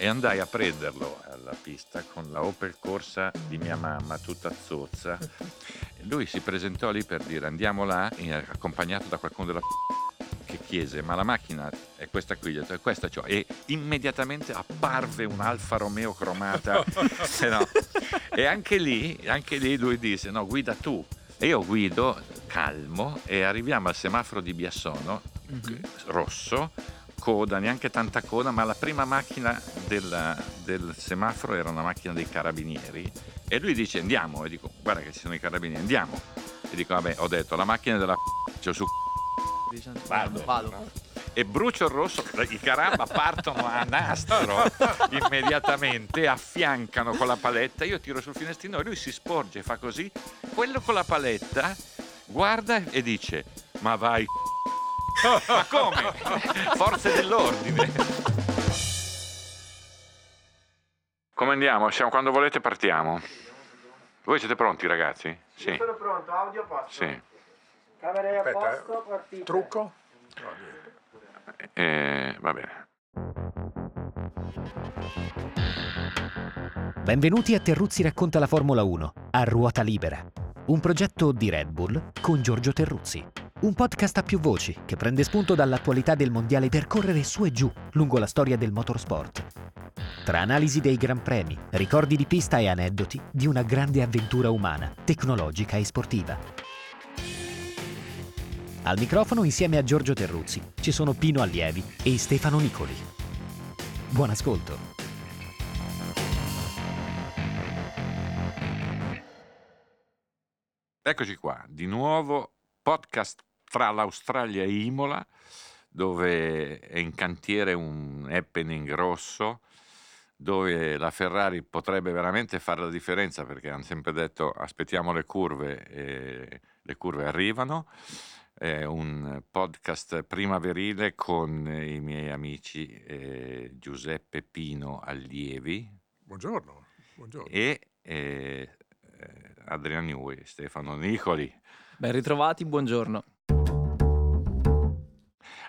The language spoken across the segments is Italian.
e andai a prenderlo alla pista con la Opel Corsa di mia mamma tutta zozza. Lui si presentò lì per dire andiamo là, accompagnato da qualcuno della che chiese ma la macchina è questa qui, è questa ciò e immediatamente apparve un Alfa Romeo cromata no. e anche lì, anche lì lui disse no guida tu e io guido calmo e arriviamo al semaforo di Biassono mm-hmm. rosso coda, neanche tanta coda, ma la prima macchina del, del, semaforo era una macchina dei carabinieri e lui dice andiamo e dico guarda che ci sono i carabinieri, andiamo e dico vabbè ho detto la macchina della c***o su vado, vado. E brucio il rosso, i caramba partono a nastro immediatamente, affiancano con la paletta, io tiro sul finestrino e lui si sporge, fa così, quello con la paletta guarda e dice ma vai ma come? Forze dell'ordine. Come andiamo? Siamo, quando volete partiamo. Voi siete pronti ragazzi? Sì. sono pronto, audio a posto. Sì. Camere a Aspetta, posto, eh, partite. Trucco? Eh, va bene. Benvenuti a Terruzzi racconta la Formula 1 a ruota libera. Un progetto di Red Bull con Giorgio Terruzzi. Un podcast a più voci che prende spunto dall'attualità del mondiale per correre su e giù lungo la storia del motorsport. Tra analisi dei gran premi, ricordi di pista e aneddoti di una grande avventura umana, tecnologica e sportiva. Al microfono insieme a Giorgio Terruzzi ci sono Pino Allievi e Stefano Nicoli. Buon ascolto. Eccoci qua, di nuovo podcast tra l'Australia e Imola, dove è in cantiere un happening rosso, dove la Ferrari potrebbe veramente fare la differenza perché hanno sempre detto aspettiamo le curve e le curve arrivano. È un podcast primaverile con i miei amici eh, Giuseppe Pino Allievi. Buongiorno. buongiorno. E eh, Adriano Newey, Stefano Nicoli. Ben ritrovati, buongiorno.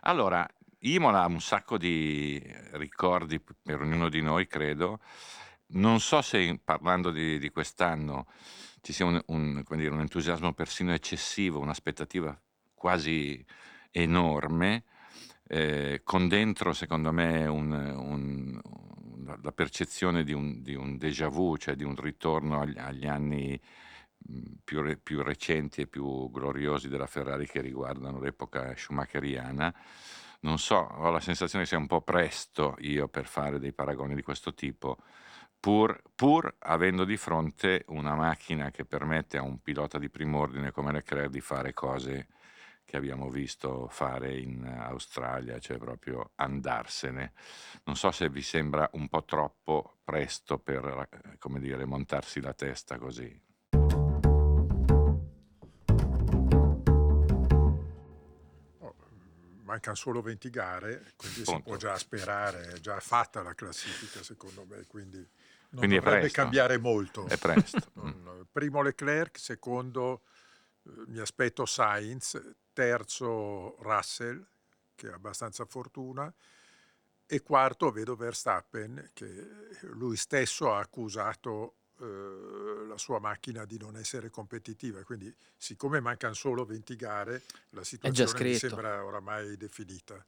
Allora, Imola ha un sacco di ricordi per ognuno di noi, credo. Non so se parlando di, di quest'anno ci sia un, un, dire, un, entusiasmo persino eccessivo, un'aspettativa quasi enorme, eh, con dentro, secondo me, un, la percezione di un, di déjà vu, cioè di un ritorno agli, agli anni più, re, più, recenti e più gloriosi della Ferrari che riguardano l'epoca schumacheriana. Non so, ho la sensazione che sia un po' presto io per fare dei paragoni di questo tipo, pur, pur avendo di fronte una macchina che permette a un pilota di prim'ordine come Leclerc di fare cose che abbiamo visto fare in Australia, cioè proprio andarsene. Non so se vi sembra un po' troppo presto per, come dire, montarsi la testa così. Mancano solo 20 gare, quindi Punto. si può già sperare, è già fatta la classifica secondo me, quindi non quindi dovrebbe cambiare molto. È presto. primo Leclerc, secondo eh, mi aspetto Sainz, terzo Russell, che ha abbastanza fortuna, e quarto vedo Verstappen, che lui stesso ha accusato eh, la sua macchina di non essere competitiva. Quindi, siccome mancano solo 20 gare, la situazione mi sembra oramai definita.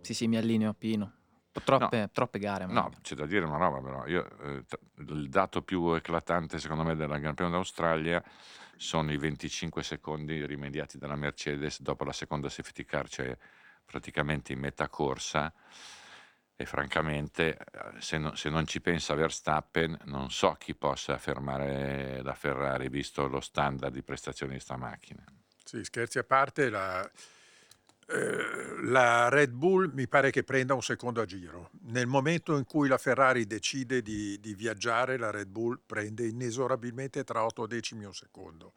Sì, sì, mi allineo a Pino. Troppe, no, troppe gare. No, c'è da dire una roba però. Io, eh, il dato più eclatante secondo me del Gran Premio d'Australia sono i 25 secondi rimediati dalla Mercedes dopo la seconda safety car, cioè praticamente in metà corsa e francamente eh, se, no, se, non ci pensa Verstappen non so chi possa fermare la Ferrari visto lo standard di prestazioni di sta macchina. Sì, scherzi a parte, la, eh, la Red Bull mi pare che prenda un secondo a giro. Nel momento in cui la Ferrari decide di, di viaggiare, la Red Bull prende inesorabilmente tra 8 decimi un secondo.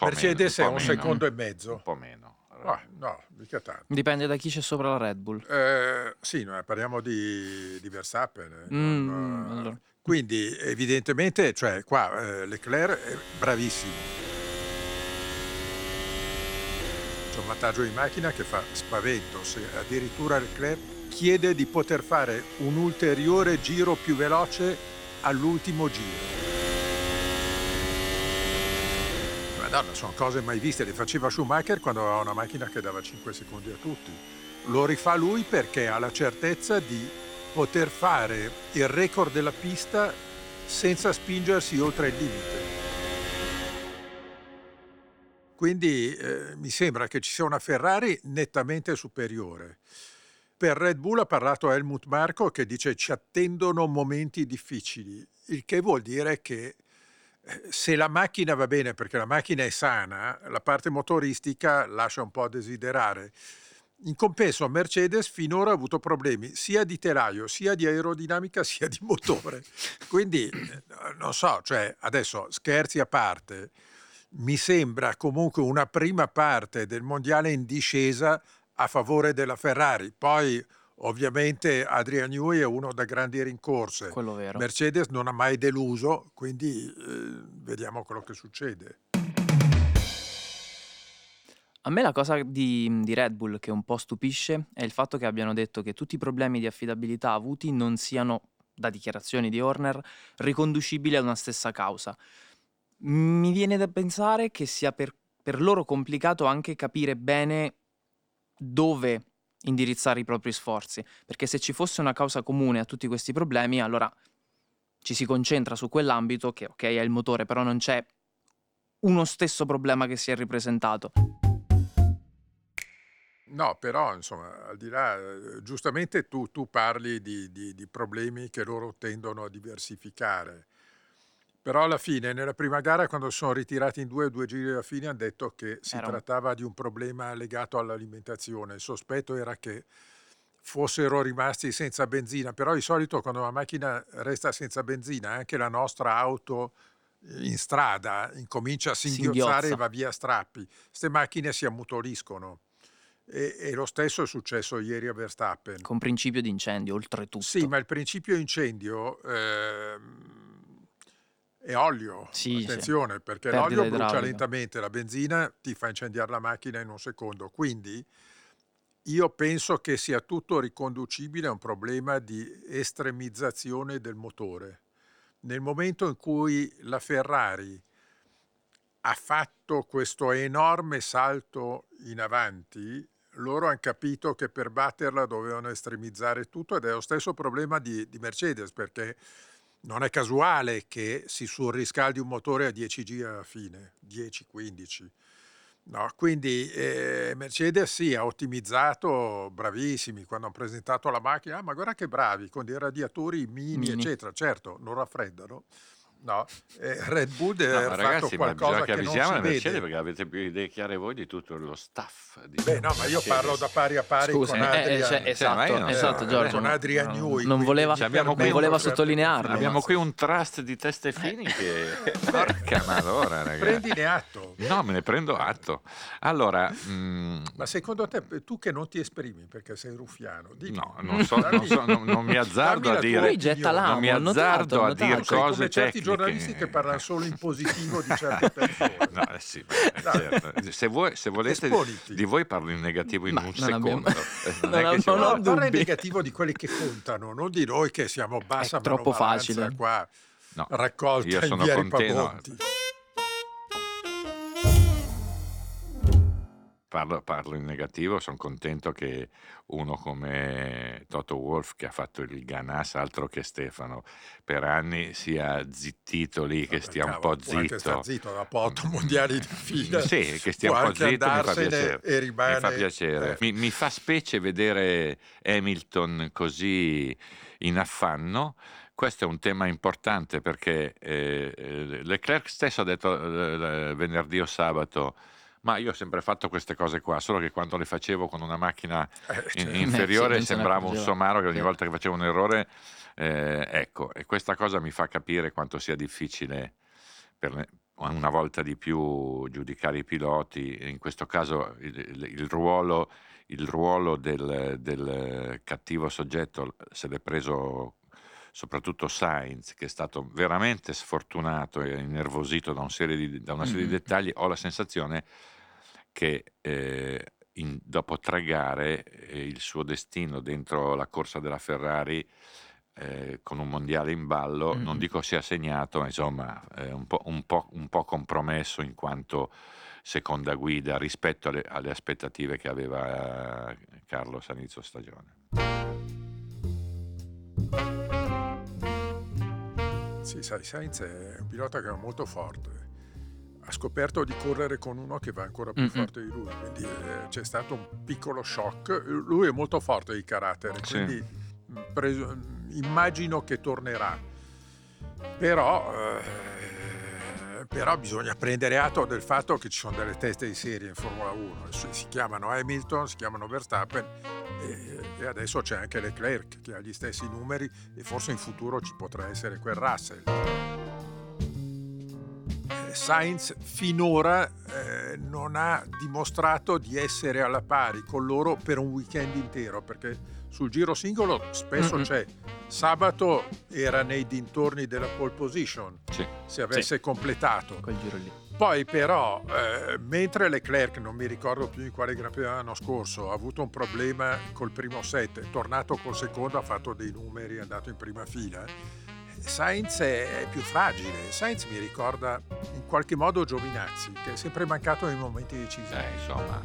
Mercedes meno, è un meno, secondo e mezzo. Un po' meno. Ah, no, mica tanto. Dipende da chi c'è sopra la Red Bull. Eh, sì, no, parliamo di, di Verstappen. Eh, mm, non, allora. Quindi evidentemente, cioè, qua eh, Leclerc è bravissimo. C'è un vantaggio di macchina che fa spavento. Se addirittura Leclerc chiede di poter fare un ulteriore giro più veloce all'ultimo giro. Madonna, sono cose mai viste, le faceva Schumacher quando aveva una macchina che dava 5 secondi a tutti. Lo rifà lui perché ha la certezza di poter fare il record della pista senza spingersi oltre il limite. Quindi eh, mi sembra che ci sia una Ferrari nettamente superiore. Per Red Bull ha parlato Helmut Marko che dice ci attendono momenti difficili, il che vuol dire che se la macchina va bene perché la macchina è sana, la parte motoristica lascia un po' a desiderare. In compenso Mercedes finora ha avuto problemi sia di telaio, sia di aerodinamica, sia di motore. Quindi, eh, non so, cioè adesso scherzi a parte, mi sembra comunque una prima parte del mondiale in discesa a favore della Ferrari. Poi ovviamente Adrian Newey è uno da grandi rincorse. Quello vero. Mercedes non ha mai deluso, quindi eh, vediamo quello che succede. A me la cosa di, di Red Bull che un po' stupisce è il fatto che abbiano detto che tutti i problemi di affidabilità avuti non siano, da dichiarazioni di Horner, riconducibili a una stessa causa. Mi viene da pensare che sia per, per loro complicato anche capire bene dove indirizzare i propri sforzi, perché se ci fosse una causa comune a tutti questi problemi, allora ci si concentra su quell'ambito che ok è il motore, però non c'è uno stesso problema che si è ripresentato. No, però insomma, al di là, giustamente tu, tu parli di, di- di problemi che loro tendono a diversificare, però alla fine, nella prima gara, quando sono ritirati in due o due giri alla fine, hanno detto che si Era trattava di un problema legato all'alimentazione. Il sospetto era che fossero rimasti senza benzina, però di solito quando una macchina resta senza benzina, anche la nostra auto eh, in strada incomincia a singhiozzare e Singhiozza. va via a strappi. Queste macchine si ammutoliscono. E, e lo stesso è successo ieri a Verstappen. Con principio di incendio, oltretutto. Sì, ma il principio incendio ehm, è olio. Sì, sì. Attenzione, perché Perdita l'olio brucia idraulica. lentamente, la benzina ti fa incendiare la macchina in un secondo. Quindi io penso che sia tutto riconducibile a un problema di estremizzazione del motore. Nel momento in cui la Ferrari ha fatto questo enorme salto in avanti, loro hanno capito che per batterla dovevano estremizzare tutto ed è lo stesso problema di, di Mercedes perché non è casuale che si surriscaldi un motore a 10 giri alla fine, 10-15. No, quindi eh, Mercedes sì, ha ottimizzato, bravissimi, quando hanno presentato la macchina, ah, ma guarda che bravi, con dei radiatori mini, Mini. eccetera, certo, non raffreddano. No, eh, Red Bull No, deve ma aver fatto ragazzi, ma qualcosa bisogna che che non avvisiamo si la Mercedes vede. perché avete più idee chiare voi di tutto lo staff. Di Beh, no, ma io parlo da pari a pari Scusa, con eh, eh, Adrian. cioè, esatto, so, esatto, eh, Giorgio. con no, Adrian no, Newey, non voleva, Ci abbiamo non qui un- voleva sottolinearlo. Abbiamo qui un trust di teste fini che... Porca malora, ragazzi. Prendine atto. No, me ne prendo atto. Allora, mm, Ma secondo te, tu che non ti esprimi perché sei ruffiano, dimmi. no, non, so, non, so- non- non mi azzardo a dire... Lui getta opinione. Non mi l'amo, azzardo a dire Sei cose tecniche. Giornalisti che parlano solo in positivo di certe persone. No, eh sì, beh, certo. se, vuoi- se volete Esponiti. di voi parlo in negativo in Ma un non abbiamo- secondo. Eh, Non che non vuole- ho No, parla in negativo di quelli che contano, non di noi che siamo bassa È troppo facile. qua No, raccolta io in sono via contento. Parlo, parlo in negativo, sono contento che uno come Toto Wolf, che ha fatto il Ganas altro che Stefano, per anni sia zittito lì, che stia un po' anche star zitto. zitto, dopo otto mondiali di fila. Sì, che stia un po' zitto, mi fa piacere. E rimane, Mi fa piacere. eh, Mi, mi fa specie vedere Hamilton così in affanno. Questo è un tema importante perché eh, eh, Leclerc stesso ha detto eh, venerdì o sabato. Ma io ho sempre fatto queste cose qua, solo che quando le facevo con una macchina eh, in- cioè, inferiore sembrava un somaro che ogni volta che facevo un errore, eh, ecco, e questa cosa mi fa capire quanto sia difficile per una volta di più giudicare i piloti, in questo caso il, il- il ruolo, il ruolo del, del cattivo soggetto se l'è preso soprattutto Sainz, che è stato veramente sfortunato e innervosito da, un serie di- da una serie di Mhm. dettagli, ho la sensazione che eh, in- dopo tre gare eh, il suo destino dentro la corsa della Ferrari eh, con un mondiale in ballo, non Mm-mm. dico sia segnato, ma insomma è un po', un po'- un po' compromesso in quanto seconda guida rispetto alle, alle aspettative che aveva eh, Carlos stagione. Sì, sai, Sainz è un pilota che è molto forte. Ha scoperto di correre con uno che va ancora più Mm-mm. forte di lui, quindi eh, c'è stato un piccolo shock. Lui è molto forte di carattere, Sì. quindi mh, preso- mh, immagino che tornerà. Però, eh, però bisogna prendere atto del fatto che ci sono delle teste di serie in Formula 1. Si si chiamano Hamilton, si chiamano Verstappen e, e adesso c'è anche Leclerc che ha gli stessi numeri e forse in futuro ci potrà essere quel Russell. Eh, Sainz finora eh, non ha dimostrato di essere alla pari con loro per un weekend intero perché sul giro singolo spesso Mm-mm. c'è sabato era nei dintorni della pole position Sì. se avesse completato Quel giro lì. poi però, eh, mentre Leclerc, non mi ricordo più in quale Gran Premio l'anno scorso, ha avuto un problema col primo set, è tornato col secondo, ha fatto dei numeri, è andato in prima fila. Sainz è più fragile, Sainz mi ricorda in qualche modo Giovinazzi, che è sempre mancato nei momenti decisivi. Eh, insomma,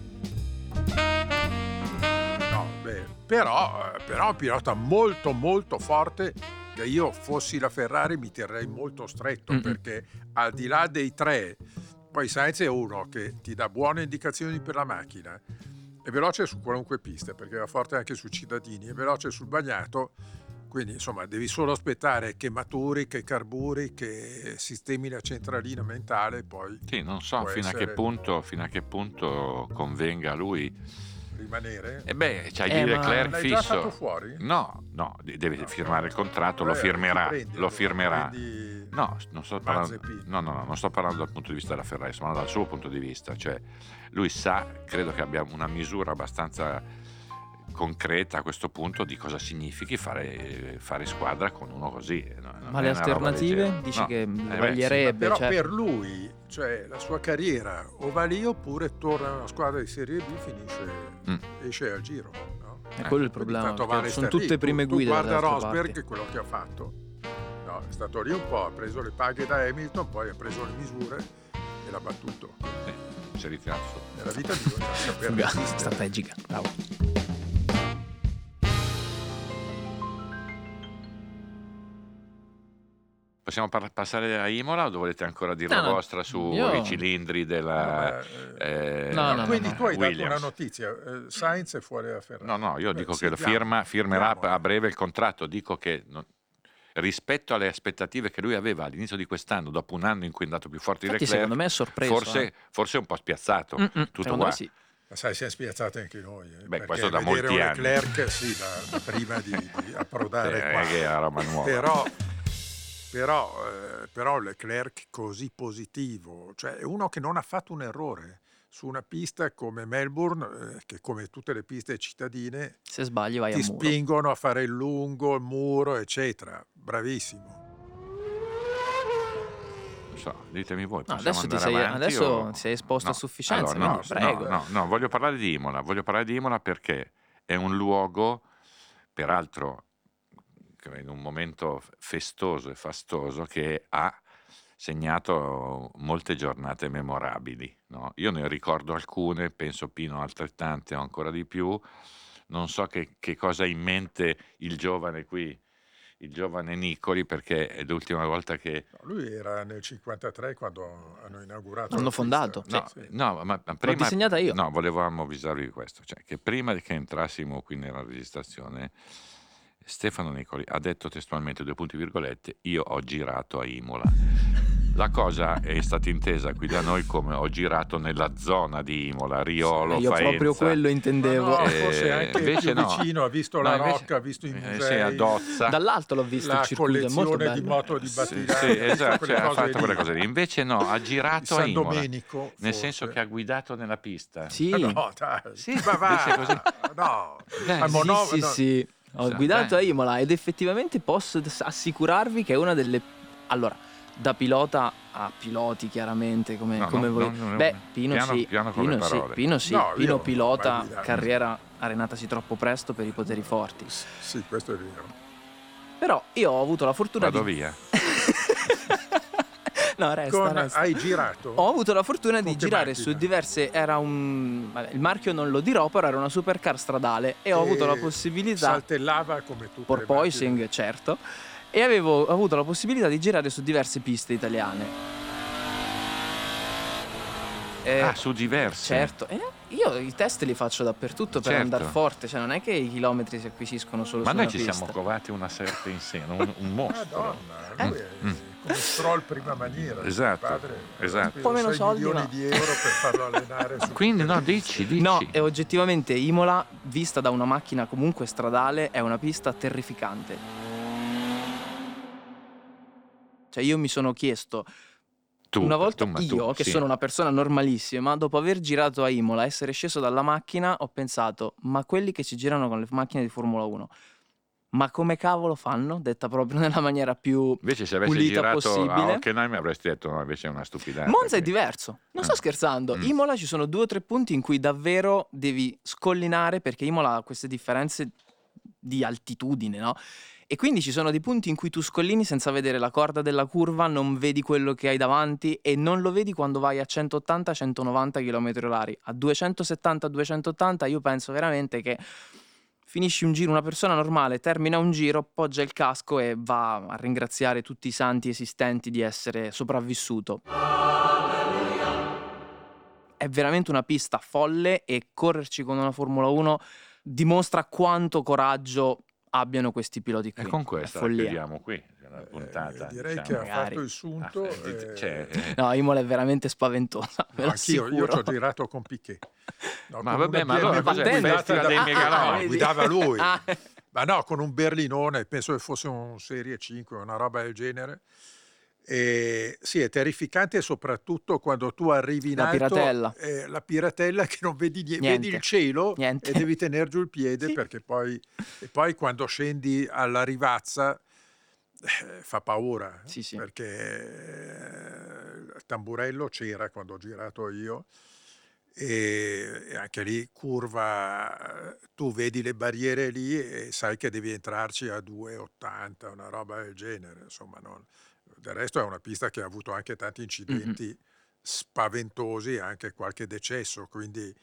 No, beh, però, eh, però è un pilota molto molto forte. Che io fossi la Ferrari mi terrei molto stretto Mm-mm. perché al di là dei tre, poi Sainz è uno che ti dà buone indicazioni per la macchina, è veloce su qualunque pista perché va forte anche sui cittadini, è veloce sul bagnato, quindi insomma devi solo aspettare che maturi, che carburi, che sistemi la centralina mentale, poi sì, non so fino a, che essere- punto, fino a che punto convenga a lui. rimanere. E beh, c'hai Eh, di ma Leclerc fisso. fuori? No, no, de- deve No. firmare il contratto, lo Eh, firmerà, prendi, lo firmerà. prendi- No, non sto parlando, no, no, no, non sto parlando dal punto di vista della Ferrari, sto parlando dal suo punto di vista. Cioè, lui sa, credo che abbia una misura abbastanza concreta a questo punto di cosa significhi fare, fare squadra con uno così. No, non Ma le alternative? Dici No, che eh, beh, sì. Però cioè- per lui, cioè la sua carriera, o va lì oppure torna a una squadra di Serie B, finisce, Mm. esce al giro. no? È quello il problema. vale sono star lì. tutte prime Tu- guide. Tu guarda Rosberg parti. quello che ha fatto. No, è stato lì un po', ha preso le paghe da Hamilton, poi ha preso le misure e l'ha battuto. Sì, si è ritirato. Nella vita bisogna saper Beh, resistere. Strategica. Bravo. Possiamo par- passare a Imola o volete ancora dire No, la no, vostra sui io- cilindri della... Eh, No, no, no, Quindi no. tu hai dato Williams? una notizia, eh, Sainz è fuori dalla Ferrari. No, no, io Beh, dico che lo firma, firmerà a breve il contratto. Dico che non- rispetto alle aspettative che lui aveva all'inizio di quest'anno, dopo un anno in cui è andato più forte di Infatti, Leclerc, secondo me è sorpreso. forse, eh. forse è un po' spiazzato. Mm-mm, Tutto qua. sì. Ma sai, siamo spiazzati anche noi. eh, Beh, perché questo da vedere molti anni. Leclerc, sì, da, da prima di, di approdare Eh, qua. che è una roba nuova. Però, però, eh, però Leclerc così positivo, cioè è uno che non ha fatto un errore su una pista come Melbourne, eh, che come tutte le piste cittadine Se sbagli vai a ti muro. spingono a fare il lungo, il muro, eccetera. Bravissimo. Non so, ditemi voi. No, adesso ti sei, avanti adesso o- sei esposto a No, sufficienza, allora, no, prego. No, no, no, voglio parlare di Imola. Voglio parlare di Imola perché è un luogo, peraltro, che in un momento festoso e fastoso, che ha segnato molte giornate memorabili. no? Io ne ricordo alcune, penso Pino altrettante o ancora di più. Non so che, che cosa ha in mente il giovane qui, il giovane Nicoli, perché è l'ultima volta che No, lui era nel 53 quando hanno inaugurato. Hanno fondato. No, Sì. no, ma ma L'ho prima... disegnata io. No, volevamo avvisarvi di questo, cioè che prima che entrassimo qui nella registrazione, Stefano Nicoli ha detto testualmente, due punti virgolette, io ho girato a Imola. La cosa è stata intesa qui da noi come ho girato nella zona di Imola, Riolo, Io Faenza. proprio quello intendevo. No, Eh, forse anche invece più no. vicino, ha visto No, la invece- Rocca, ha visto i eh, musei, sì, a Dozza. Dall'alto l'ho visto la il circuito, è molto collezione di moto di Sì, Battirani, sì, visto esatto, cioè, ha fatto lì. quelle cose lì. Invece no, ha girato a San Imola. Domenico, Nel forse. senso che ha guidato nella pista. Sì, no, dai. Sì, ma va, dice così. no. Sì, mono- sì, no. sì. Ho Sì, guidato a Imola ed effettivamente posso assicurarvi che è una delle... Allora, da pilota a piloti chiaramente come, No, come no, voi. no, Beh, no. Pino Piano- sì, piano Pino sì. Pino sì, No, Pino pilota, carriera arenatasi troppo presto per i poteri forti. Sì, questo è vero. Però io ho avuto la fortuna Vado di... via. No, resta, Con- resta. hai girato? Ho avuto la fortuna Con di girare macchina? su diverse. Era un. vabbè, il marchio non lo dirò, però era una supercar stradale e ho avuto la E possibilità. Saltellava come tutte le Porpoising, certo. E avevo avuto la possibilità di girare su diverse piste italiane. Eh, Ah, su diverse. certo. Eh, io i test li faccio dappertutto per Certo. andare forte, cioè non è che i chilometri si acquisiscono solo Ma su noi una ci pista. siamo covati una serpe in seno, un, un mostro. Madonna, lui è Mm. come Stroll prima maniera. Esatto, padre esatto. Un po' meno 6 soldi, milioni ma- di euro per farlo allenare su Quindi no, dici, dici. No, e oggettivamente Imola, vista da una macchina comunque stradale, è una pista terrificante. Cioè io mi sono chiesto, Tu, una volta tu, ma io, tu, che sì. sono una persona normalissima, dopo aver girato a Imola, essere sceso dalla macchina, ho pensato, ma quelli che ci girano con le macchine di Formula 1, ma come cavolo fanno? Detta proprio nella maniera più... Invece se avessi girato possibile. a Hockenheim avresti detto no, invece è una stupidata. Monza è quindi- diverso, non sto Mm. scherzando. Mm. Imola ci sono due o tre punti in cui davvero devi scollinare perché Imola ha queste differenze di altitudine, no? E quindi ci sono dei punti in cui tu scollini senza vedere la corda della curva, non vedi quello che hai davanti e non lo vedi quando vai a 180-190 km orari. A 270-280 io penso veramente che finisci un giro, una persona normale termina un giro, appoggia il casco e va a ringraziare tutti i santi esistenti di essere sopravvissuto. È veramente una pista folle e correrci con una Formula 1 dimostra quanto coraggio abbiano questi piloti qui. E con follia. chiudiamo qui, una puntata. Eh, direi diciamo. che ha magari. fatto il sunto. Ah, eh, eh, cioè, eh, No, Imola è veramente spaventosa, ve no, anch'io, io ci ho girato con Piquet. No, Ma con vabbè, una ma allora cos'è il festival da- dei Ah, megalomani? no, guidava lui. Ah, Ma no, con un berlinone, penso che fosse un Serie 5, una roba del genere. E sì, è terrificante soprattutto quando tu arrivi in La alto. piratella. eh, la piratella che non vedi niente, vedi il cielo Niente. e devi tenere giù il piede Sì. perché poi, e poi quando scendi alla rivazza eh, fa paura. Sì, sì. Perché eh, il tamburello c'era quando ho girato io e anche lì curva, eh, tu vedi le barriere lì e sai che devi entrarci a 2,80, una roba del genere, insomma, non- del resto è una pista che ha avuto anche tanti incidenti spaventosi e anche qualche decesso, quindi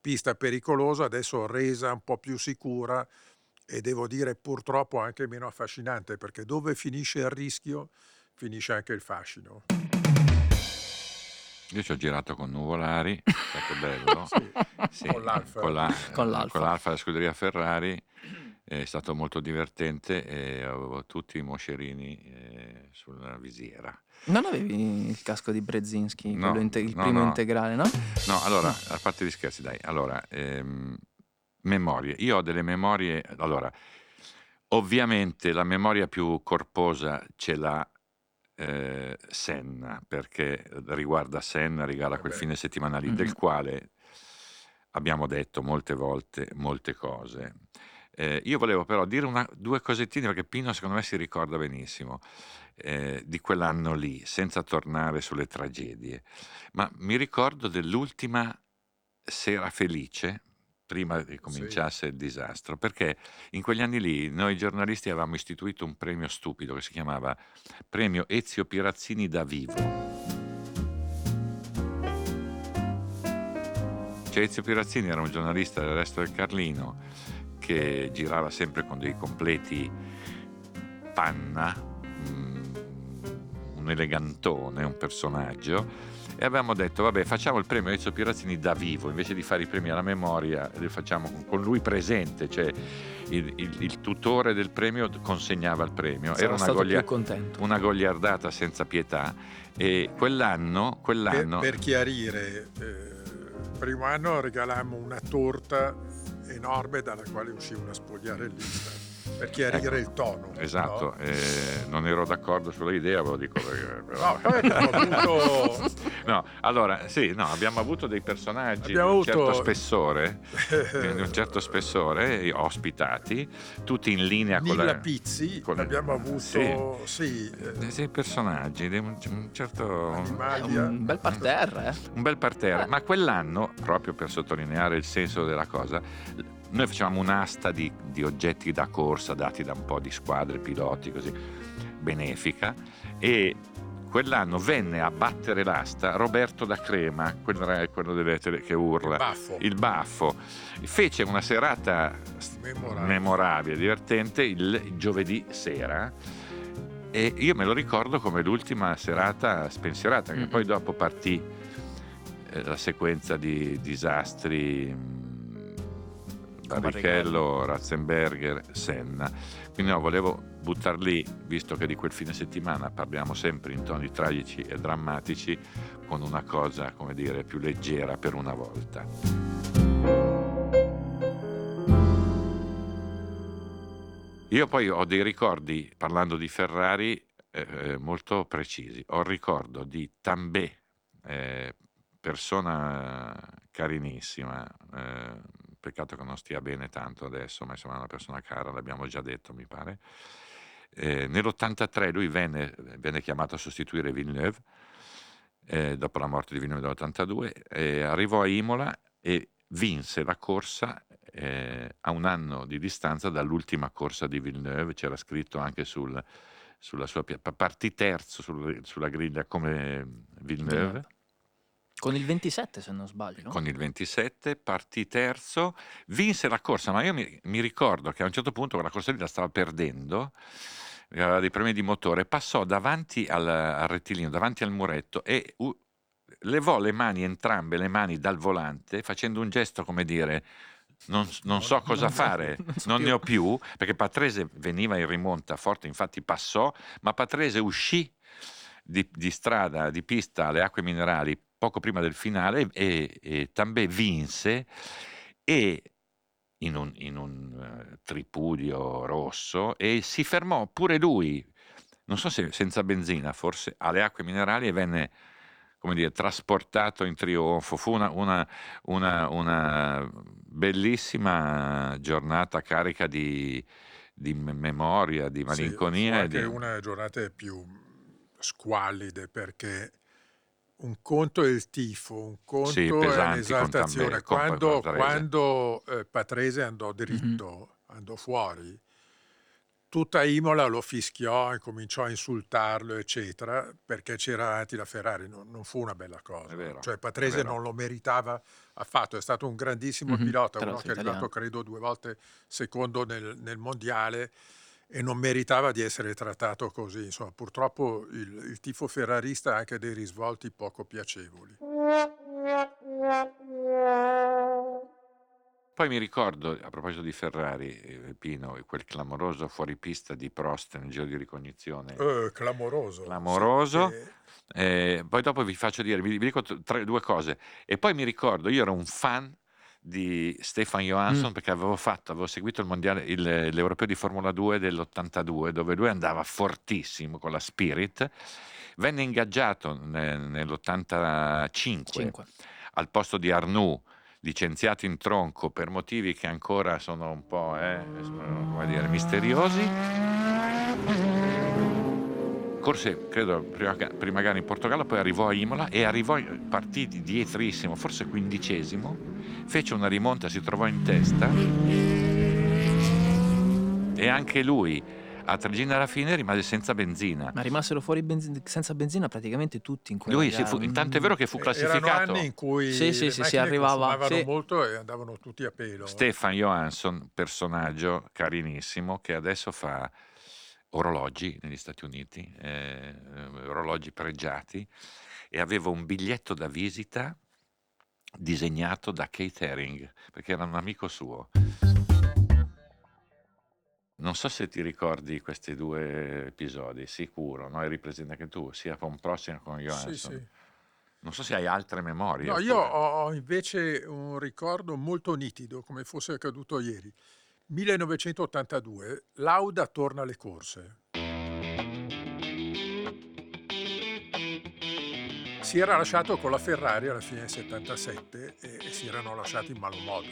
pista pericolosa, adesso resa un po' più sicura e devo dire purtroppo anche meno affascinante, perché dove finisce il rischio finisce anche il fascino. Io ci ho girato con Nuvolari, sai che bello. Sì, Con l'Alfa. Con, la- Con l'Alfa. con l'Alfa della scuderia Ferrari. È stato molto divertente e avevo tutti i moscerini eh, sulla visiera. Non avevi il casco di Brezinski, No, quello inte- il no, primo no. integrale, no? No, allora, a parte gli scherzi, dai. Allora, ehm, memorie. Io ho delle memorie. Allora, ovviamente la memoria più corposa ce l'ha eh, Senna, perché riguarda Senna, riguarda quel Vabbè. fine settimana lì, Mhm. del quale abbiamo detto molte volte molte cose. Eh, io volevo però dire una- due cosettine perché Pino secondo me si ricorda benissimo eh, di quell'anno lì, senza tornare sulle tragedie. Ma mi ricordo dell'ultima sera felice, prima che cominciasse il disastro, perché in quegli anni lì noi giornalisti avevamo istituito un premio stupido che si chiamava Premio Ezio Pirazzini da Vivo. Cioè Ezio Pirazzini era un giornalista del resto del Carlino che girava sempre con dei completi panna, mm, un elegantone, un personaggio e avevamo detto vabbè facciamo il premio Ezio Pirazzini da vivo invece di fare i premi alla memoria li facciamo con- lui presente cioè il, il- il tutore del premio consegnava il premio. Sarà era una, stato goglia- una gogliardata senza pietà. E quell'anno, Per, quell'anno per chiarire, eh, primo anno regalammo una torta enorme dalla quale uscì una spogliarellista. Per chiarire Ecco, il tono. Esatto, no? eh, non ero d'accordo sulla idea, ve lo dico perché... però- No, poi abbiamo avuto No, allora, sì, no, abbiamo avuto dei personaggi Abbiamo di un certo avuto- spessore, di un certo spessore, eh, ospitati, tutti in linea con Nilla la... Pizzi, con- abbiamo avuto sì. sì, eh, dei- dei personaggi di un, un certo... Animalia. Un bel parterre, eh. Un bel parterre, ma quell'anno, proprio per sottolineare il senso della cosa, noi facevamo un'asta di, di oggetti da corsa dati da un po' di squadre, piloti, così, benefica, e quell'anno venne a battere l'asta Roberto da Crema, quello, quello tele- che urla, Il baffo. il baffo, fece una serata Memorabile. memorabile, divertente il giovedì sera e io me lo ricordo come l'ultima serata spensierata, che Mm-mm. poi dopo partì eh, la sequenza di disastri mh, Barrichello, Ratzenberger, Senna. Quindi no, volevo buttar lì, visto che di quel fine settimana parliamo sempre in toni tragici e drammatici, con una cosa, come dire, più leggera per una volta. Io poi ho dei ricordi, parlando di Ferrari, eh, molto precisi. Ho il ricordo di Tambè, eh, persona carinissima, eh, peccato che non stia bene tanto adesso, ma insomma è una persona cara, l'abbiamo già detto mi pare. Eh, nell'83 lui venne, venne chiamato a sostituire Villeneuve, eh, dopo la morte di Villeneuve nell'82, eh, arrivò a Imola e vinse la corsa eh, a un anno di distanza dall'ultima corsa di Villeneuve, c'era scritto anche sul- sulla sua partì terzo sul- sulla griglia come Villeneuve, Villeneuve. Con il 27, se non sbaglio. con il 27, partì terzo, vinse la corsa, ma io mi, mi ricordo che a un certo punto quella corsa lì la stava perdendo, aveva dei problemi di motore, passò davanti al, al rettilineo, davanti al muretto e u- levò le mani, entrambe le mani dal volante, facendo un gesto come dire non, non so cosa fare, non so non più." ne ho più, perché Patrese veniva in rimonta forte, infatti passò, ma Patrese uscì di, di strada, di pista alle acque minerali poco prima del finale e, e Tambè vinse e in un, in un, eh, tripudio rosso e si fermò pure lui, non so se senza benzina, forse alle acque minerali e venne come dire, trasportato in trionfo. Fu una, una- una- una bellissima giornata carica di, di me- memoria, di Sì, malinconia. fu e anche di- una delle giornate più squallide perché un conto è il tifo, un conto Sì, è pesanti l'esaltazione. Tambè, con Quando, Patrese. quando eh, Patrese andò dritto, andò fuori, tutta Imola lo fischiò e cominciò a insultarlo, eccetera, perché c'era avanti la Ferrari. Non, non fu una bella cosa. È vero, cioè è Patrese non lo meritava affatto, è stato un grandissimo Mhm, pilota, però uno che è arrivato italiano. credo due volte secondo nel, nel mondiale e non meritava di essere trattato così. Insomma, purtroppo il, il tifo ferrarista ha anche dei risvolti poco piacevoli. Poi mi ricordo, a proposito di Ferrari, eh, Pino, quel clamoroso fuoripista di Prost nel giro di ricognizione. Eh, clamoroso. Clamoroso. Sì, che- Eh, poi dopo vi faccio dire, vi, vi dico tre- due cose. E poi mi ricordo, io ero un fan di Stefan Johansson Mm. perché avevo fatto, avevo seguito il mondiale, il- l'europeo di Formula 2 dell'82 dove lui andava fortissimo con la Spirit. Venne ingaggiato ne- nell'85 5. al posto di Arnoux, licenziato in tronco per motivi che ancora sono un po' eh, dire, misteriosi. Corse, credo, prima, prima gara in Portogallo, poi arrivò a Imola e arrivò, partì di dietrissimo, forse quindicesimo, fece una rimonta, si trovò in testa e anche lui a Trigina alla fine rimase senza benzina. Ma rimasero fuori benzi- senza benzina praticamente tutti in quella Lui, si gara. fu, intanto è vero che fu Eh, Erano classificato. anni in cui Sì, sì, sì, si arrivava- sì. molto e andavano tutti a pelo. Stefan Johansson, personaggio carinissimo che adesso fa orologi negli Stati Uniti, eh, orologi pregiati e aveva un biglietto da visita disegnato da Kate Herring perché era un amico suo. Non so se ti ricordi questi due episodi, sicuro, no? Hai ripresente anche tu, sia con Prost che con Johansson. Sì, sì. Non so se hai altre memorie. No, io oppure- ho invece un ricordo molto nitido, come fosse accaduto ieri. 1982, Lauda torna alle corse. Si era lasciato con la Ferrari alla fine del 77 e si erano lasciati in malo modo.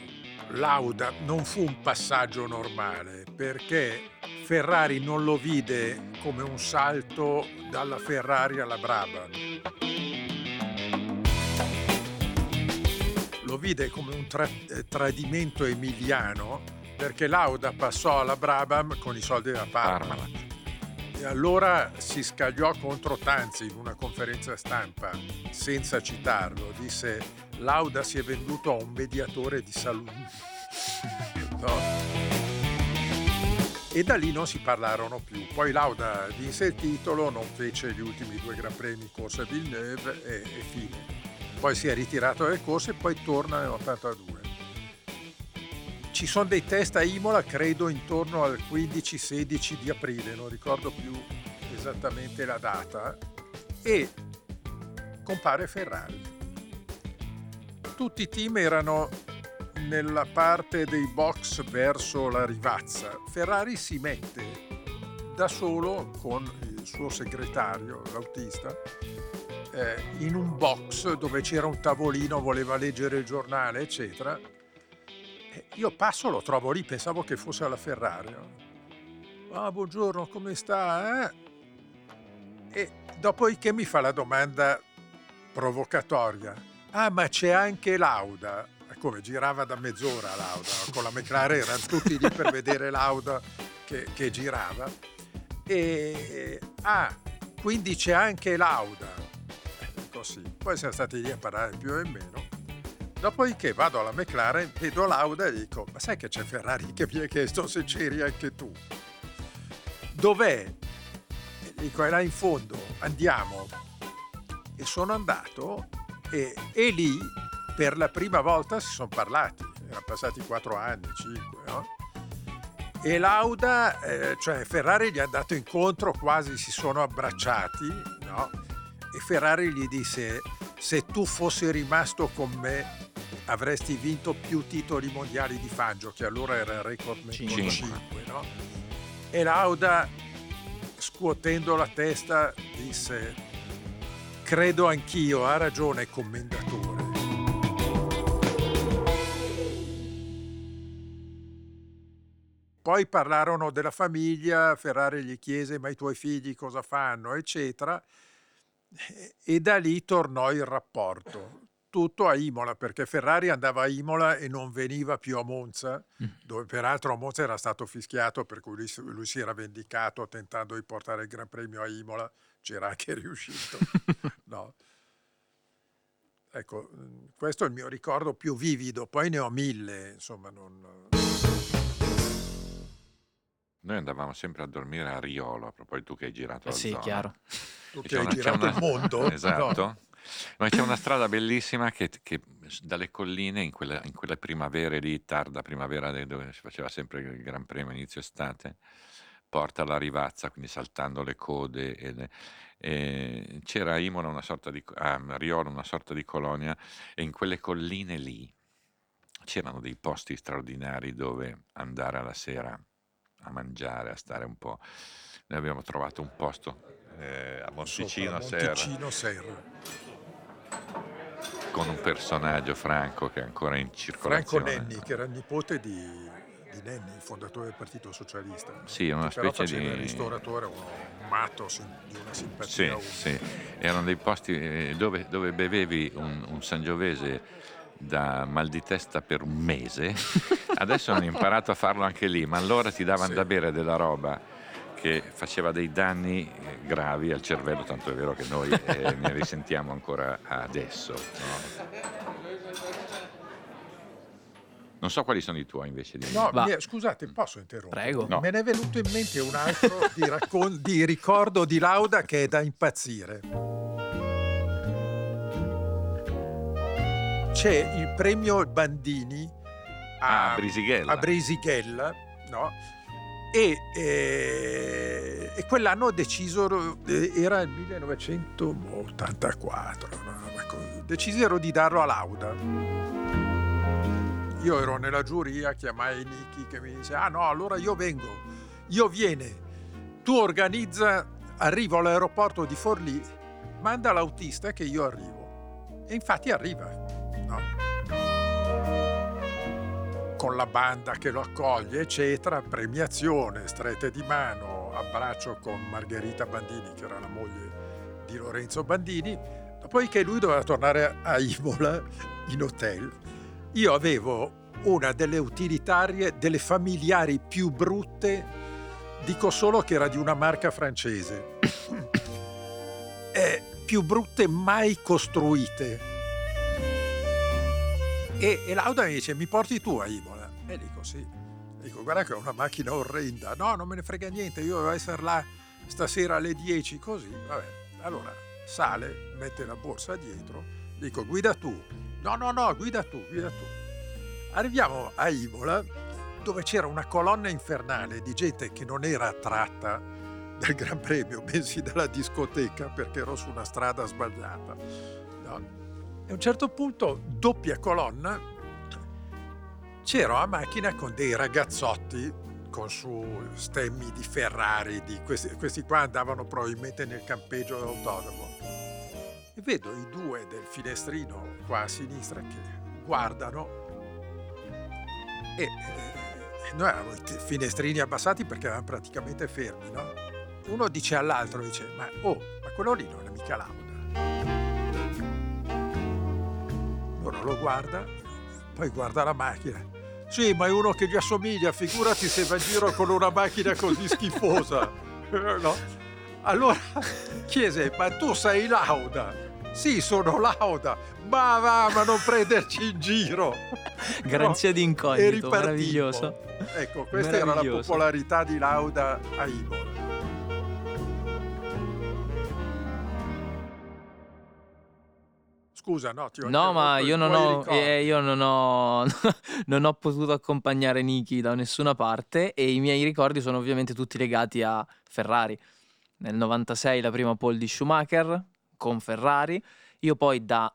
Lauda non fu un passaggio normale perché Ferrari non lo vide come un salto dalla Ferrari alla Brabham. Lo vide come un tra- eh, tradimento emiliano perché Lauda passò alla Brabham con i soldi della Parmalat. E allora si scagliò contro Tanzi in una conferenza stampa, senza citarlo, disse Lauda si è venduto a un mediatore di salute. No? E da lì non si parlarono più. Poi Lauda vinse il titolo, non fece gli ultimi due Gran Premi corsa Villeneuve e, e fine. Poi si è ritirato dalle corse e poi torna nell'82 ci sono dei test a Imola, credo intorno al 15-16 di aprile, non ricordo più esattamente la data, e compare Ferrari. Tutti i team erano nella parte dei box verso la rivazza. Ferrari si mette da solo con il suo segretario, l'autista, eh, in un box dove c'era un tavolino, voleva leggere il giornale, eccetera io passo, lo trovo lì, pensavo che fosse alla Ferrari. Ah, buongiorno, come sta? Eh? E dopodiché mi fa la domanda provocatoria. Ah, ma c'è anche Lauda. Come girava da mezz'ora Lauda, con la McLaren erano tutti lì per vedere Lauda che, che girava. E ah, quindi c'è anche Lauda. Così. Poi siamo stati lì a parlare più e meno. Dopodiché vado alla McLaren, vedo Lauda e dico, ma sai che c'è Ferrari che mi ha chiesto se c'eri anche tu? Dov'è? E dico, è là in fondo, andiamo. E sono andato e, e lì per la prima volta si sono parlati, erano passati quattro anni, cinque, no? E Lauda, eh, cioè Ferrari gli è andato incontro, quasi si sono abbracciati, no? E Ferrari gli disse, se tu fossi rimasto con me avresti vinto più titoli mondiali di Fangio, che allora era il record con Cinque. 5, no? E Lauda, scuotendo la testa, disse, credo anch'io, ha ragione commendatore. Poi parlarono della famiglia, Ferrari gli chiese ma i tuoi figli cosa fanno, eccetera, e da lì tornò il rapporto tutto a Imola perché Ferrari andava a Imola e non veniva più a Monza, dove peraltro a Monza era stato fischiato per cui lui, si- lui si era vendicato tentando di portare il Gran Premio a Imola, c'era anche riuscito. No. Ecco, mm, questo è il mio ricordo più vivido, poi ne ho mille, insomma, non... Noi andavamo sempre a dormire a Riolo, proprio tu che hai girato Eh la sì, zona. chiaro. Tu che hai c'è girato una- il mondo. Esatto. no? Ma c'è una strada bellissima che, che dalle colline, in quelle, in quelle primavere lì, tarda primavera, dove si faceva sempre il Gran Premio inizio estate, porta alla rivazza, quindi saltando le code. e le- e c'era a Imola una sorta di, a Riolo una sorta di colonia e in quelle colline lì c'erano dei posti straordinari dove andare alla sera a mangiare, a stare un po'. Noi abbiamo trovato un posto eh, a Monticino, Sopra Serra Monticino Serra. Con un personaggio Franco che è ancora in Franco circolazione. Nenni, che era il nipote di, di Nenni, il fondatore del Partito Socialista. Sì, una Che specie di- il ristoratore, un matto di una Sì, simpatia unica. sì, erano dei posti eh, dove, dove bevevi un, un sangiovese da mal di testa per un mese. Adesso hanno imparato a farlo anche lì, ma allora ti davano Sì. da bere della roba che faceva dei danni eh, gravi al cervello, tanto è vero che noi eh, ne risentiamo ancora adesso. no? Non so quali sono i tuoi invece di No, Va. scusate, posso interrompere? Prego. No. Me ne è venuto in mente un altro di, raccon- di ricordo di Lauda che è da impazzire. C'è il premio Bandini a, Ah, Brisighella. a Brisighella, no? E, eh, e quell'anno decisero, eh, era il 1984, no? Decisero di darlo a Lauda. io ero nella giuria, chiamai Nicky che mi dice, ah no, allora io vengo, io viene, tu organizza, arrivo all'aeroporto di Forlì, manda l'autista che io arrivo. E infatti arriva, Con la banda che lo accoglie, eccetera, premiazione, strette di mano, abbraccio con Margherita Bandini, che era la moglie di Lorenzo Bandini. Dopodiché lui doveva tornare a Imola in hotel. Io avevo una delle utilitarie, delle familiari più brutte, dico solo che era di una marca francese, eh, più brutte mai costruite. E, e Lauda mi dice, mi porti tu a Imola? E dico sì. Dico, guarda che è una macchina orrenda. No, non me ne frega niente, io devo essere là stasera alle 10, così. Vabbè, allora sale, mette la borsa dietro, dico, guida tu. No, no, no, guida tu, guida tu. Arriviamo a Imola, dove c'era una colonna infernale di gente che non era attratta dal Gran Premio, bensì dalla discoteca, perché ero su una strada sbagliata. No. A un certo punto, doppia colonna, c'era una macchina con dei ragazzotti con su stemmi di Ferrari, di questi, questi qua andavano probabilmente nel campeggio dell'autodromo. E vedo i due del finestrino qua a sinistra che guardano e, e noi avevamo i finestrini abbassati perché eravamo praticamente fermi, no? Uno dice all'altro, dice, ma oh, ma quello lì non è mica Lauda. Uno lo guarda, poi guarda la macchina. Sì, ma è uno che gli assomiglia, figurati se va in giro con una macchina così schifosa. No? Allora chiese, ma tu sei Lauda? Sì, sono Lauda. Ma va, ma non prenderci in giro. Garanzia di E incognito, meraviglioso. Ecco, questa era la Meraviglioso. popolarità di Lauda a Imola. Scusa, no, ti ho No, ma i io non ho, eh, io non ho, non ho potuto accompagnare Niki da nessuna parte e i miei ricordi sono ovviamente tutti legati a Ferrari. Nel 96 la prima pole di Schumacher con Ferrari. Io poi da,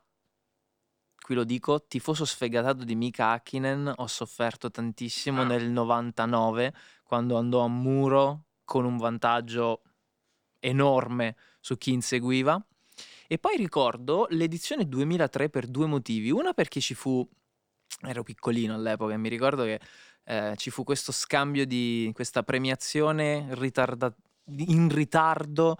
qui lo dico, tifoso sfegatato di Mika Hakkinen ho sofferto tantissimo Ah. nel 99 quando andò a muro con un vantaggio enorme su chi inseguiva. E poi ricordo l'edizione 2003 per due motivi. Una perché ci fu, ero piccolino all'epoca e mi ricordo che eh, ci fu questo scambio di questa premiazione ritarda- in ritardo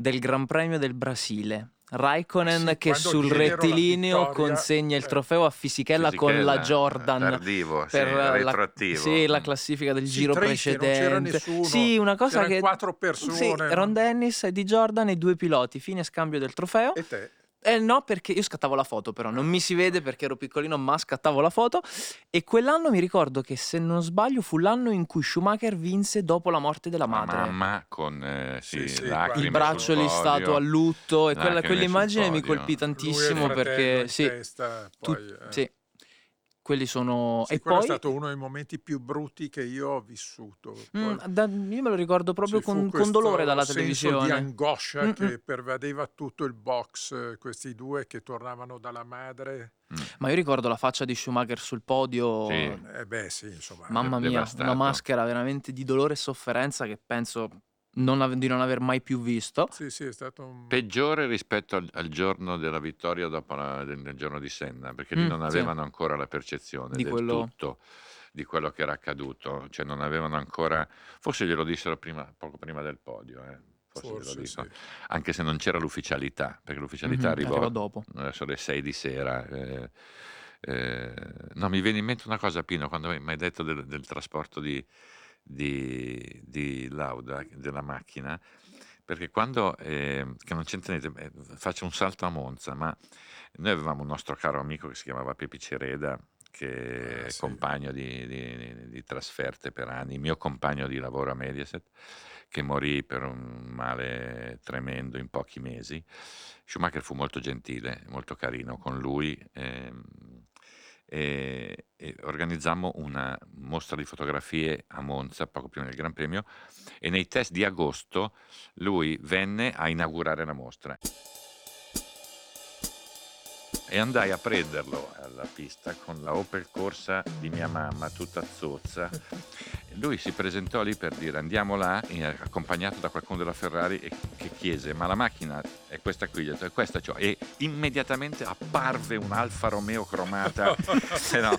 del Gran Premio del Brasile. Raikkonen Sì, che sul la rettilineo vittoria, consegna il eh. trofeo a Fisichella, con la Fisichella, Jordan tardivo, sì, per la, retroattivo. sì, la classifica del Sì, giro triste, non c'era precedente. nessuno, Sì, una cosa che quattro persone, Sì? Ron Dennis e di Jordan e due piloti, fine scambio del trofeo. E te? Eh no, perché io scattavo la foto, però non mi si vede perché ero piccolino, ma scattavo la foto. E quell'anno mi ricordo che, se non sbaglio, fu l'anno in cui Schumacher vinse dopo la morte della La madre. mamma con eh, sì, Sì, sì, lacrime Il braccio lì stato a lutto e quella- quell'immagine mi colpì tantissimo perché in sì, testa, tu- poi, eh. sì, quelli sono... Sì, e quello poi... è stato uno dei momenti più brutti che io ho vissuto. Mm, da- io me lo ricordo proprio con, con dolore dalla senso televisione. di angoscia Mm, che mm. pervadeva tutto il box, questi due che tornavano dalla madre. Ma io ricordo la faccia di Schumacher sul podio. Sì. Eh beh, sì, insomma. Mamma mia, devastato. una maschera veramente di dolore e sofferenza che penso non ave- di non aver mai più visto. Sì, sì, è stato un... Peggiore rispetto al, al giorno della vittoria dopo la- del, del giorno di Senna, perché lì Mm, non sì. avevano ancora la percezione Di del quello- tutto di quello che era accaduto, cioè non avevano ancora, forse glielo dissero prima, poco prima del podio, eh, forse, glielo Forse, dicono. sì. anche se non c'era l'ufficialità, perché l'ufficialità Mhm, arrivò arrivò dopo. verso le 6 di sera. eh, eh, no, mi viene in mente una cosa, Pino, quando mi hai detto del, del trasporto di, di, di Lauda, della macchina, perché quando, eh, che non c'entra niente, eh, faccio un salto a Monza, ma noi avevamo un nostro caro amico che si chiamava Pepi Cereda, che Ah, è sì. compagno di, di- di trasferte per anni, mio compagno di lavoro a Mediaset, che morì per un male tremendo in pochi mesi. Schumacher fu molto gentile, molto carino con lui ehm, e, e organizzammo una mostra di fotografie a Monza poco prima del Gran Premio e nei test di agosto lui venne a inaugurare la mostra. E andai a prenderlo alla pista con la Opel Corsa di mia mamma tutta zozza. Lui si presentò lì per dire andiamo là, accompagnato da qualcuno della Ferrari e che chiese ma la macchina è questa qui, Gli ho detto, è questa ciò. e immediatamente apparve un Alfa Romeo cromata no.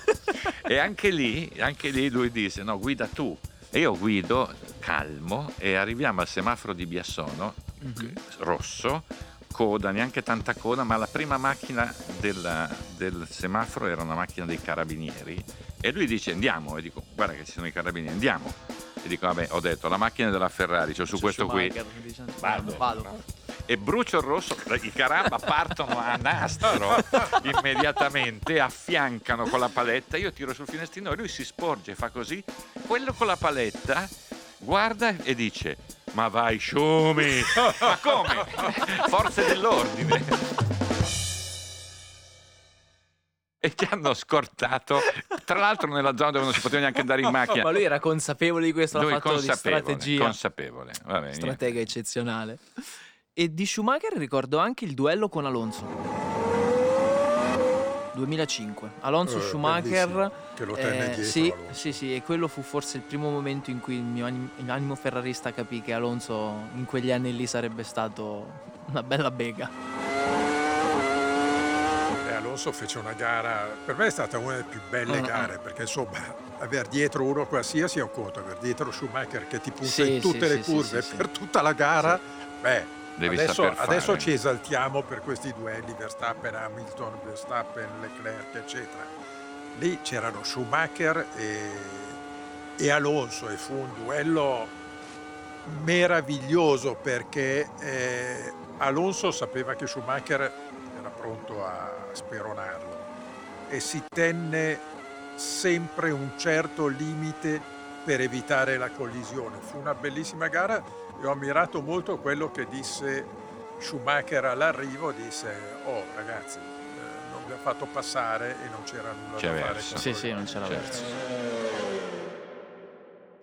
e anche lì, anche lì lui disse no guida tu e io guido calmo e arriviamo al semaforo di Biassono Mhm. rosso coda, neanche tanta coda, ma la prima macchina del, del semaforo era una macchina dei carabinieri. E lui dice andiamo. E dico guarda che ci sono i carabinieri, andiamo. E dico vabbè ho detto la macchina della Ferrari, cioè su C'è questo qui. Vado, vado. e brucio il rosso, i caramba partono a nastro immediatamente, affiancano con la paletta, io tiro sul finestrino e lui si sporge, fa così, quello con la paletta guarda e dice ma vai sciumi, ma come? Forze dell'ordine. E ci hanno scortato, tra l'altro nella zona dove non si poteva neanche andare in macchina. Ma lui era consapevole di questo, l'ha Lui fatto di consapevole, strategia. consapevole. Vabbè, niente. Stratega eccezionale. E di Schumacher ricordo anche il duello con Alonso. 2005. Alonso Eh, Schumacher. che lo tenne dietro sì, sì, sì, e quello fu forse il primo momento in cui il mio anim- animo ferrarista capì che Alonso in quegli anni lì sarebbe stato una bella bega. E Alonso fece una gara, per me è stata una delle più belle Mm, gare, perché insomma, aver dietro uno qualsiasi è un conto, aver dietro Schumacher che ti punta Sì, in tutte sì, le sì, curve per tutta la gara, beh, Devi adesso, adesso ci esaltiamo per questi duelli Verstappen, Hamilton, Verstappen, Leclerc, eccetera. Lì c'erano Schumacher e, e Alonso e fu un duello meraviglioso perché eh, Alonso sapeva che Schumacher era pronto a speronarlo e si tenne sempre un certo limite per evitare la collisione. Fu una bellissima gara e ho ammirato molto quello che disse Schumacher all'arrivo, disse oh ragazzi eh, non vi ha fatto passare e non c'era nulla C'è da fare. verso. contro Sì, sì, non c'era Certo. verso.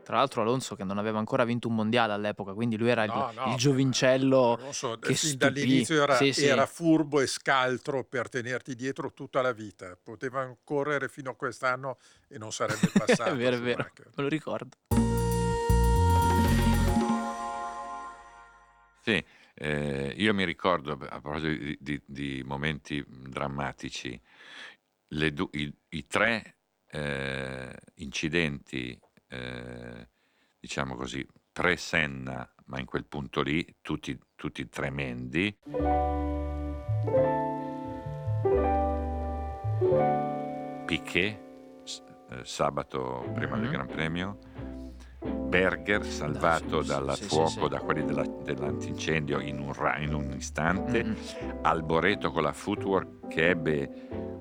Tra l'altro Alonso che non aveva ancora vinto un mondiale all'epoca, quindi lui era il, No, no, il giovincello Alonso che fin stupì. dall'inizio era, Sì, sì. era furbo e scaltro per tenerti dietro tutta la vita. Poteva correre fino a quest'anno e non sarebbe passato. è vero, è vero, me lo ricordo. Sì, eh, io mi ricordo, a proposito di, di- di momenti drammatici, le du- i, i tre eh, incidenti, eh, diciamo così, pre-Senna, ma in quel punto lì, tutti, tutti tremendi. Piquet, eh, sabato prima del Mhm. Gran Premio, Berger salvato sì, dal sì, sì, fuoco sì. da quelli della- dell'antincendio in un, in un istante, Mm-mm. Alboreto con la footwork che ebbe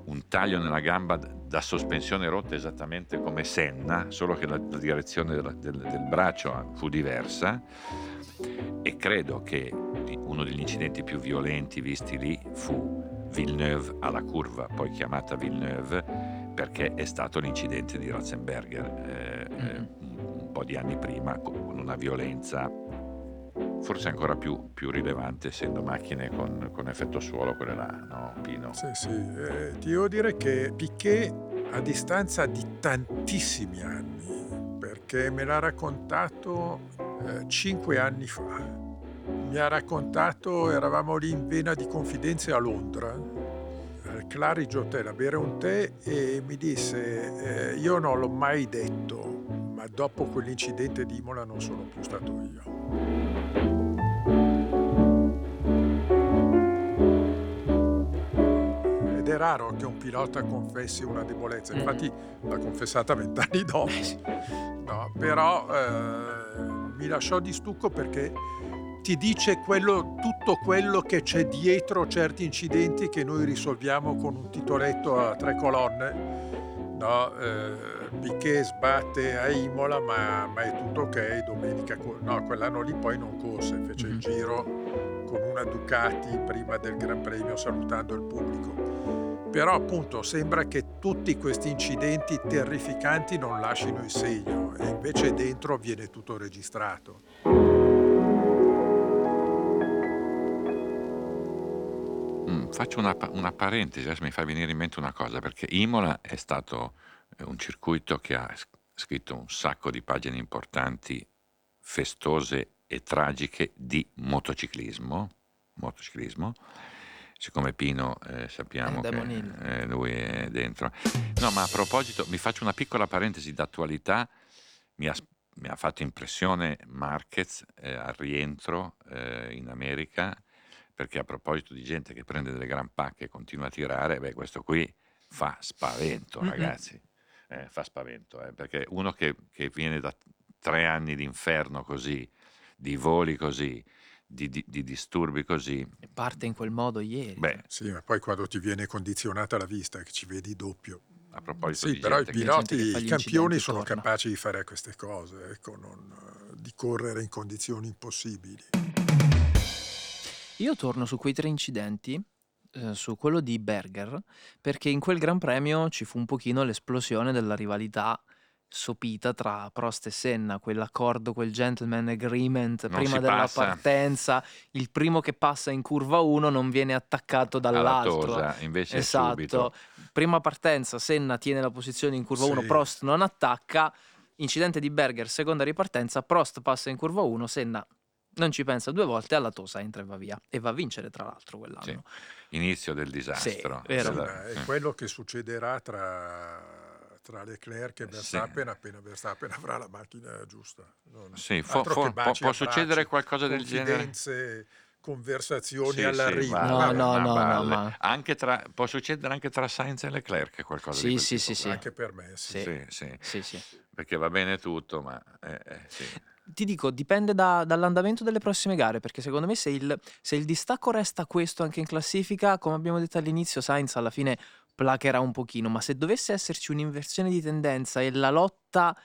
un taglio nella gamba da sospensione rotta esattamente come Senna, solo che la, la direzione del, del- del braccio fu diversa e credo che uno degli incidenti più violenti visti lì fu Villeneuve alla curva, poi chiamata Villeneuve perché è stato l'incidente di Ratzenberger eh, eh, Mhm. un po' di anni prima con una violenza forse ancora più, più rilevante essendo macchine con, con effetto suolo quelle là, no Pino? Sì, sì. eh, ti devo dire che Piquet a distanza di tantissimi anni, perché me l'ha raccontato eh, cinque anni fa. Mi ha raccontato, eravamo lì in vena di confidenze a Londra, al Claridge Hotel a bere un tè e mi disse, eh, io non l'ho mai detto, ma dopo quell'incidente di Imola non sono più stato io. Ed è raro che un pilota confessi una debolezza, Mm. infatti l'ha confessata vent'anni dopo. No, però eh, mi lasciò di stucco perché ti dice quello- tutto quello che c'è dietro certi incidenti che noi risolviamo con un titoletto a tre colonne. No, eh, Piquet sbatte a Imola, ma, ma è tutto ok. Domenica, no, quell'anno lì poi non corse, fece il Mhm. giro con una Ducati prima del Gran Premio salutando il pubblico. Però appunto sembra che tutti questi incidenti terrificanti non lasciano il segno e invece dentro viene tutto registrato. Faccio una, una parentesi, adesso mi fa venire in mente una cosa, perché Imola è stato eh, un circuito che ha scritto un sacco di pagine importanti, festose e tragiche di motociclismo. motociclismo. Siccome Pino eh, sappiamo È che eh, lui è dentro. No, ma a proposito, mi faccio una piccola parentesi d'attualità. Mi ha, mi ha fatto impressione Marquez eh, al rientro eh, in America, perché a proposito di gente che prende delle gran pacche e continua a tirare, beh, questo qui fa spavento, Mm-mm. ragazzi. Eh, fa spavento, eh, perché uno che, che viene da tre anni di inferno così, di voli così, di, di- di disturbi così, E parte in quel modo ieri. beh, Sì, ma poi quando ti viene condizionata la vista, che ci vedi doppio. a proposito Sì, di però i piloti, i campioni sono torna. capaci di fare queste cose, ecco, non, di correre in condizioni impossibili. Io torno su quei tre incidenti, eh, su quello di Berger, perché in quel Gran Premio ci fu un pochino l'esplosione della rivalità sopita tra Prost e Senna, quell'accordo, quel gentleman agreement Non prima si della passa. partenza, il primo che passa in curva 1 non viene attaccato alla dall'altro. tosa, invece Esatto, subito. prima partenza Senna tiene la posizione in curva 1, Sì. Prost non attacca, incidente di Berger, seconda ripartenza, Prost passa in curva 1, Senna non ci pensa due volte, alla tosa entra e va via. E va a vincere tra l'altro quell'anno. Sì. Inizio del disastro. vero. Sì, Della- ma è sì. quello che succederà tra, tra Leclerc e Sì. Verstappen appena Verstappen avrà la macchina giusta. Non- Sì, fo- fo- baci, può succedere qualcosa del genere? conversazioni Sì, sì, all'arrivo. balle, No, Vabbè, no, ma no, no, ma- Anche tra, può succedere anche tra Sainz e Leclerc qualcosa di Sì, quel sì, sì, sì. Anche per me, sì. Sì. Sì, sì, Sì, sì. perché va bene tutto, ma eh, eh, sì. Ti dico, dipende da- dall'andamento delle prossime gare, perché secondo me se il, se il distacco resta questo anche in classifica, come abbiamo detto all'inizio, Sainz alla fine placherà un pochino, ma se dovesse esserci un'inversione di tendenza e la lotta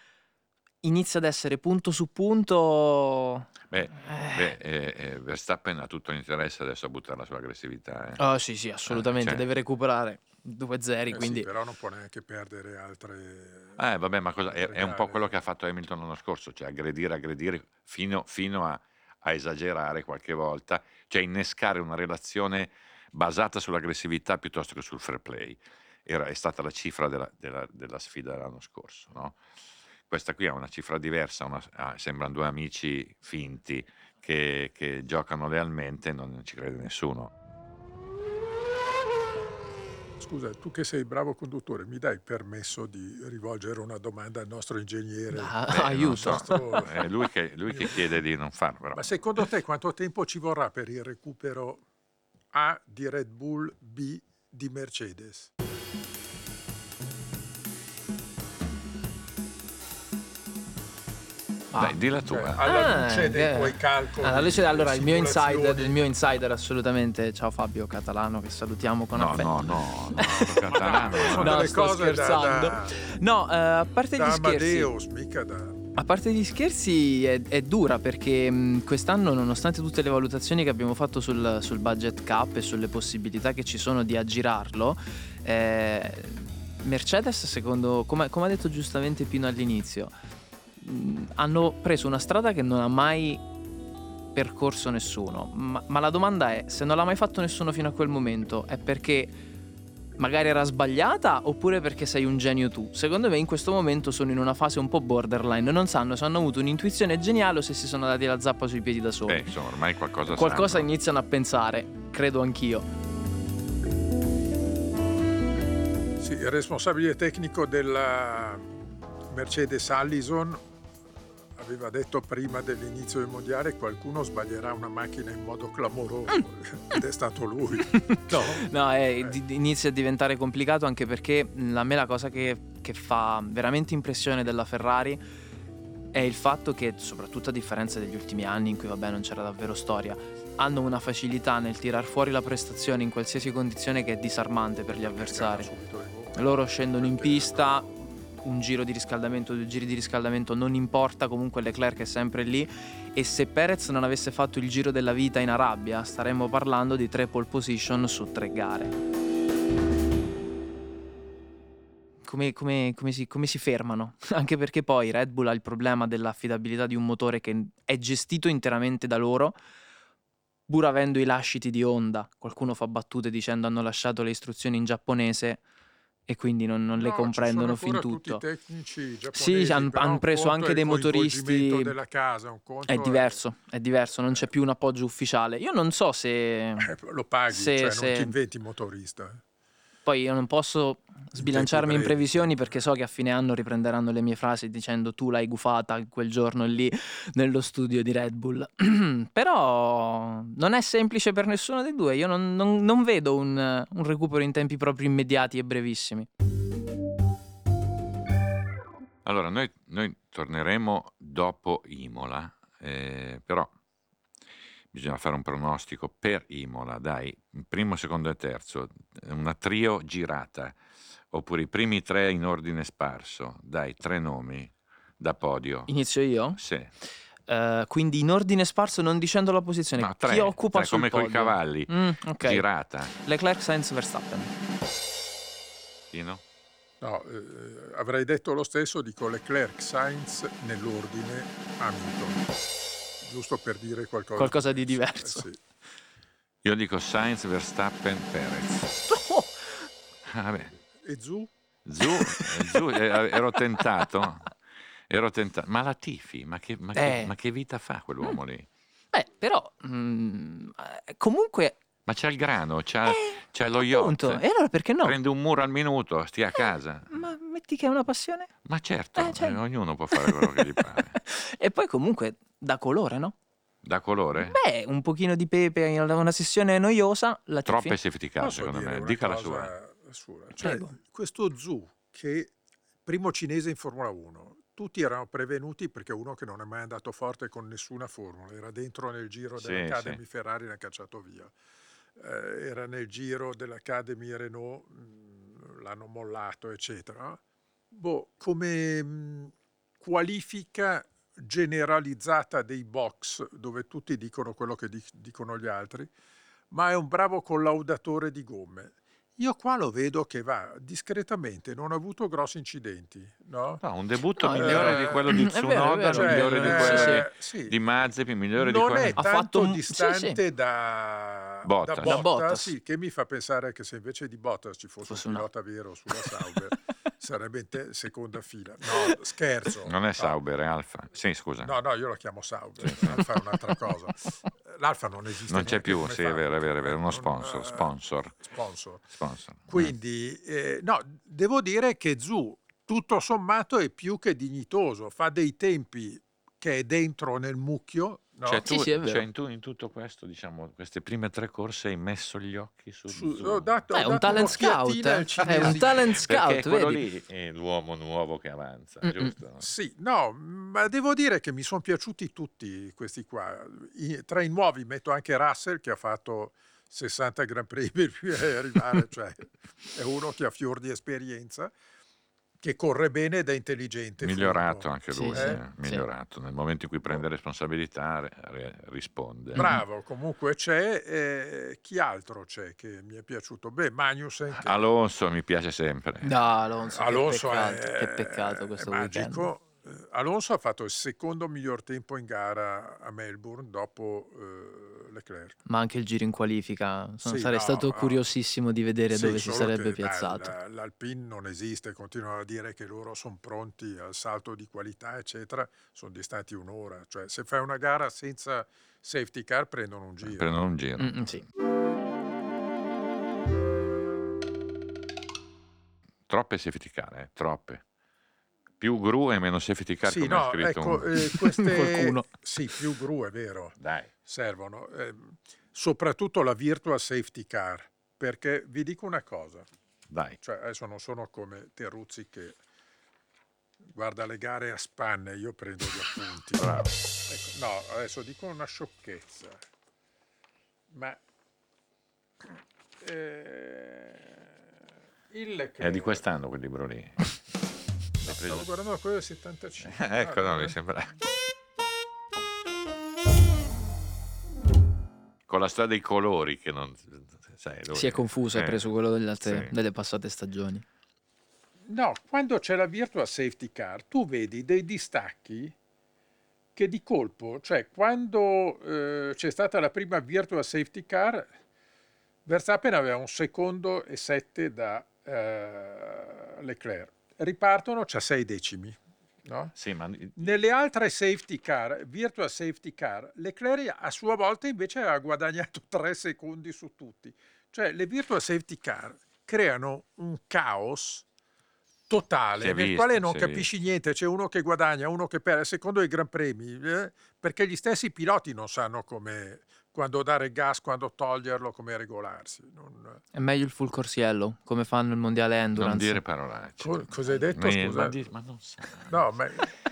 inizia ad essere punto su punto... Beh, eh, beh, eh, eh, Verstappen ha tutto l'interesse adesso a buttarla sull'aggressività. eh. oh, sì, sì, assolutamente, cioè- deve recuperare due zeri, Eh sì, quindi... però non può neanche perdere altre... Eh, vabbè, ma cosa, è, è un po' quello che ha fatto Hamilton l'anno scorso, cioè aggredire, aggredire fino, fino a, a esagerare qualche volta, cioè innescare una relazione basata sull'aggressività piuttosto che sul fair play. Era, è stata la cifra della, della- della sfida dell'anno scorso. no? Questa qui ha una cifra diversa, una- ah, sembrano due amici finti che, che giocano lealmente e non ci crede nessuno. Scusa, tu che sei bravo conduttore, mi dai permesso di rivolgere una domanda al nostro ingegnere? Ah, Beh, non aiuto. so, Nostro- è lui che, lui che chiede di non farlo. però. Ma secondo te quanto tempo ci vorrà per il recupero A di Red Bull, B di Mercedes? Dai, di la Cioè, tua. alla Ah, luce dei che- tuoi calcoli. Alla luce- allora, il mio, insider, il mio insider assolutamente, ciao Fabio Catalano che salutiamo con No, affetto. no, no, no, Catalano. No, sto cose da- scherzando. Da, No, eh, a parte gli scherzi, Amadeus, mica da... a parte gli scherzi è, è dura perché mh, quest'anno, nonostante tutte le valutazioni che abbiamo fatto sul, sul budget cap e sulle possibilità che ci sono di aggirarlo, eh, Mercedes, secondo, come, come ha detto giustamente Pino all'inizio, hanno preso una strada che non ha mai percorso nessuno. Ma, ma la domanda è: se non l'ha mai fatto nessuno fino a quel momento, è perché magari era sbagliata oppure perché sei un genio tu? Secondo me in questo momento sono in una fase un po' borderline, non sanno se hanno avuto un'intuizione geniale o se si sono dati la zappa sui piedi da soli. Beh, insomma, ormai qualcosa Qualcosa sanno. iniziano a pensare, credo anch'io. Sì, il responsabile tecnico della Mercedes Allison aveva detto prima dell'inizio del mondiale qualcuno sbaglierà una macchina in modo clamoroso ed è stato lui. No? No, è- di- di- inizia a diventare complicato anche perché mh, a me la cosa che, che fa veramente impressione della Ferrari è il fatto che, soprattutto a differenza degli ultimi anni in cui vabbè non c'era davvero storia, hanno una facilità nel tirar fuori la prestazione in qualsiasi condizione che è disarmante per gli avversari. Loro scendono in pista, un giro di riscaldamento, due giri di riscaldamento non importa, comunque Leclerc è sempre lì e se Perez non avesse fatto il giro della vita in Arabia staremmo parlando di tre pole position su tre gare. Come, come- come si, come si fermano? Anche perché poi Red Bull ha il problema dell'affidabilità di un motore che è gestito interamente da loro, pur avendo i lasciti di Honda, qualcuno fa battute dicendo hanno lasciato le istruzioni in giapponese e quindi non, non le No, ci comprendono fin tutto. Sì, han- però han preso anche è dei motoristi- casa, un conto È diverso, è diverso, non c'è più un appoggio ufficiale. Io non so se eh, lo paghi, Se- cioè se- non ti inventi motorista. Poi io non posso sbilanciarmi in previsioni perché so che a fine anno riprenderanno le mie frasi dicendo tu l'hai gufata quel giorno lì nello studio di Red Bull. Però non è semplice per nessuno dei due. Io non, non- non vedo un, un recupero in tempi proprio immediati e brevissimi. Allora, noi, noi torneremo dopo Imola, eh, però bisogna fare un pronostico per Imola, dai, primo, secondo e terzo, una trio girata, oppure i primi tre in ordine sparso, dai, tre nomi da podio. Inizio io? Sì, Eh, quindi in ordine sparso, non dicendo la posizione. no, tre, Chi occupa tre, sul come coi podio? cavalli, Mm, ok. girata. Leclerc, Sainz, Verstappen. Tino? No, eh, avrei detto lo stesso, dico Leclerc, Sainz nell'ordine Hamilton. Giusto per dire qualcosa, Qualcosa di diverso. Eh, sì. Io dico Sainz, Verstappen, Perez. Oh, Ah. E Zu? Zu, eh, Zu, eh, ero tentato, ero tentato. Ma la Tifi, ma che, ma che- Eh. ma che vita fa quell'uomo lì? Beh, però mm, eh, comunque Ma c'ha il grano, c'ha, c'ha lo yacht. appunto, e allora perché no? Prende un muro al minuto, stia a casa. Ma metti che è una passione? Ma certo, Eh, cioè- eh, ognuno può fare quello che gli pare. e poi comunque da colore, no? Da colore? Beh, un pochino di pepe in una sessione noiosa, la tifi. Troppe safety car, Posso secondo me. Dica la sua. sua? Cioè, Prego. questo Zu, che primo cinese in Formula 1, tutti erano prevenuti perché uno che non è mai andato forte con nessuna formula, era dentro nel giro Sì, dell'Academy sì. Ferrari e l'ha cacciato via. Eh, era nel giro dell'Academy Renault, mh, l'hanno mollato, eccetera. Boh, come mh, qualifica generalizzata dei box, dove tutti dicono quello che dic- dicono gli altri, ma è un bravo collaudatore di gomme. Io qua lo vedo che va discretamente, non ha avuto grossi incidenti, no? No, un debutto No, è migliore vero. di quello di È vero, è Tsunoda, vero. Cioè, migliore di eh, quello sì. di Mazepin, migliore di non quello... è Ha tanto fatto un- sì, distante sì. da Bottas. da Bottas. sì, che mi fa pensare che se invece di Bottas ci fosse, Fosse un una- pilota vero sulla Sauber sarebbe in te- seconda fila. No, scherzo. Non è No. Sauber, è Alfa. Sì, scusa. No, no, io la chiamo Sauber, l'Alfa è un'altra cosa. L'Alfa non esiste. non c'è più, sì, è vero, è vero, è vero, uno sponsor, eh, sponsor, sponsor. sponsor. Quindi, eh, no, devo dire che Zu, tutto sommato, è più che dignitoso, fa dei tempi che è dentro nel mucchio. No? Cioè, tu, Sì, sì, è vero. cioè, in, tu- in tutto questo, diciamo, queste prime tre corse hai messo gli occhi su, Su- ho dato- Beh, ho è un dato talent scout, eh. È un talent Perché scout, quello vedi? lì è l'uomo nuovo che avanza, Mm-mm. giusto? no? Sì, no, ma devo dire che mi sono piaciuti tutti questi qua. I- tra i nuovi metto anche Russell che ha fatto 60 Gran Premi per arrivare, cioè è uno che ha fior di esperienza, che corre bene ed è intelligente. Migliorato furbo. anche lui, sì, eh, sì. migliorato. Nel momento in cui prende responsabilità re- risponde. Bravo, comunque c'è. eh, chi altro c'è che mi è piaciuto? Beh, Magnussen. che- Alonso mi piace sempre. No, Alonso, Alonso che peccato, è, che peccato questo è weekend. magico. Eh, Alonso ha fatto il secondo miglior tempo in gara a Melbourne dopo eh, Leclerc. Ma anche il giro in qualifica, sono- Sì, sarei no, stato no. curiosissimo di vedere Sì, dove si sarebbe piazzato. la- L'Alpine non esiste, continuano a dire che loro sono pronti al salto di qualità, eccetera. Sono distanti un'ora. Cioè, se fai una gara senza safety car, prendono un giro. Prendono un giro. Mm, mm, sì. Troppe safety car, eh, troppe. Più gru e meno safety car, Sì, come ha no, scritto ecco, un- eh, queste... Qualcuno. Sì, più gru, è vero. Dai. servono, ehm, soprattutto la virtual safety car, perché vi dico una cosa, Dai. cioè adesso non sono come Terruzzi che guarda le gare a spanne, io prendo gli appunti. Ecco, no, adesso dico una sciocchezza, ma eh, il È di quest'anno quel libro lì. Stavo preso? guardando quello del 75. ecco, no, Vabbè. mi sembra. Con la storia dei colori che non... Sai, lui- Si è confuso, ha eh, preso quello delle, altre- sì. delle passate stagioni. No, quando c'è la virtual safety car, tu vedi dei distacchi che di colpo, cioè quando eh, c'è stata la prima virtual safety car, Verstappen aveva un secondo e sette da eh, Leclerc. Ripartono, c'ha sei decimi. No? Sì, ma Nelle altre safety car, virtual safety car, Leclerc a sua volta invece aveva guadagnato tre secondi su tutti. Cioè le virtual safety car creano un caos totale nel visto, quale non capisci niente, c'è uno che guadagna, uno che perde, secondo i Gran Premi, eh, perché gli stessi piloti non sanno come quando dare gas, quando toglierlo, come regolarsi. Non- È meglio il full course yellow, come fanno il mondiale endurance. non dire parolacce. Co- cosa hai detto? Ma- Scusa. Ma, di- ma non sa. No, ma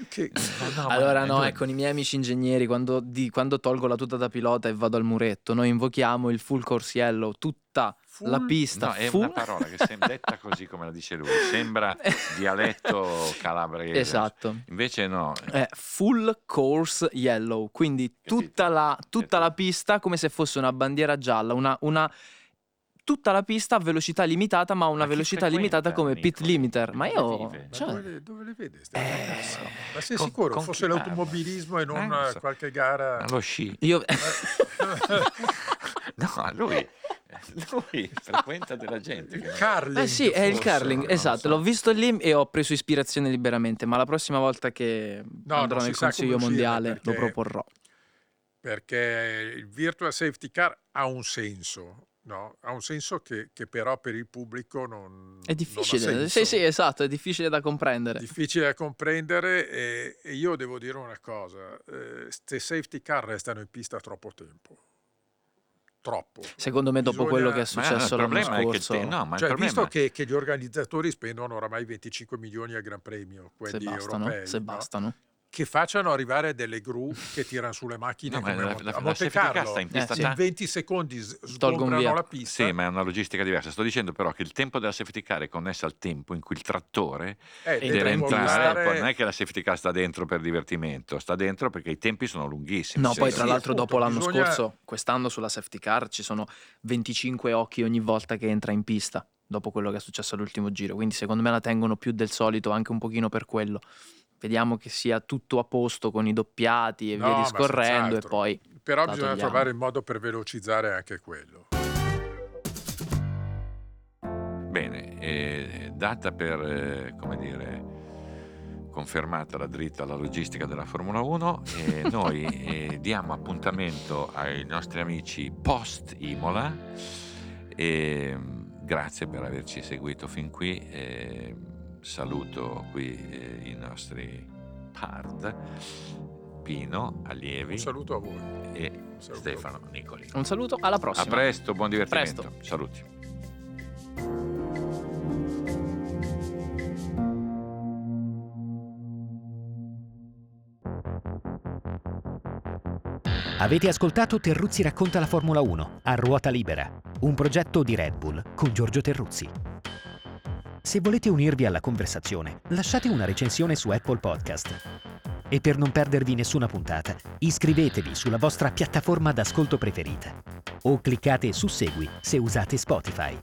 che... Ma no, ma- Allora no, lui- eh, con i miei amici ingegneri, quando, di- quando tolgo la tuta da pilota e vado al muretto, noi invochiamo il full course yellow, tutta la Full- pista No, è full. una parola che sembra detta così come la dice lui, sembra dialetto calabrese. Esatto. Invece no, È full course yellow, quindi tutta la, tutta la pista come se fosse una bandiera gialla, una, una- tutta la pista a velocità limitata, ma a una Ma velocità limitata come pit Nicoli? limiter. Ma io, Dove vive? Ma cioè, dove, le- dove le vede? Eh, ma sei con- sicuro con fosse parla? l'automobilismo e non Eh, non so. qualche gara? lo sci. io No, lui, lui frequenta della gente. Il curling. Eh sì, è il lo esatto. so. L'ho visto lì e ho preso ispirazione liberamente, ma la prossima volta che No, andrò nel Consiglio Mondiale lo perché- proporrò. Perché il virtual safety car ha un senso, no? Ha un senso che, che però per il pubblico non È difficile, non ha sì, sì, esatto, è difficile da comprendere. difficile da comprendere e, e io devo dire una cosa, queste safety car restano in pista troppo tempo. Troppo. Secondo me, dopo Bisogna- quello che è Ma successo il l'anno problema è che scorso, te- no, ma Cioè, problema visto che, che gli organizzatori spendono oramai 25 milioni al Gran Premio, se quelli bastano, europei, se no? bastano. Che facciano arrivare delle gru che tirano sulle macchine No, come la- la- a Monte safety car Carlo. sta in pista in ta- 20 secondi sgombrano la pista. Sì, ma è una logistica diversa. Sto dicendo però che il tempo della safety car è connesso al tempo in cui il trattore Eh, deve deve entrare. Poi non è che la safety car sta dentro per divertimento, sta dentro perché i tempi sono lunghissimi. No, Sì, poi sì. tra l'altro appunto, dopo l'anno bisogna- scorso, quest'anno sulla safety car ci sono 25 occhi ogni volta che entra in pista, dopo quello che è successo all'ultimo giro, quindi secondo me la tengono più del solito anche un pochino per quello. Vediamo che sia tutto a posto con i doppiati e No, via discorrendo e poi Però bisogna togliamo. trovare il modo per velocizzare anche quello. Bene, eh, data per, eh, come dire, confermata la dritta alla logistica della Formula 1, eh, noi eh, diamo appuntamento ai nostri amici post Imola e mm, grazie per averci seguito fin qui. Saluto qui eh, i nostri pard, Pino, Allievi Un saluto a voi. e saluto. Stefano Nicoli. un saluto, alla A prossima. presto, buon divertimento. Presto. Saluti. Avete ascoltato Terruzzi racconta la Formula 1 a ruota libera, un progetto di Red Bull con Giorgio Terruzzi. Se volete unirvi alla conversazione, lasciate una recensione su Apple Podcast. E per non perdervi nessuna puntata, iscrivetevi sulla vostra piattaforma d'ascolto preferita o cliccate su Segui se usate Spotify.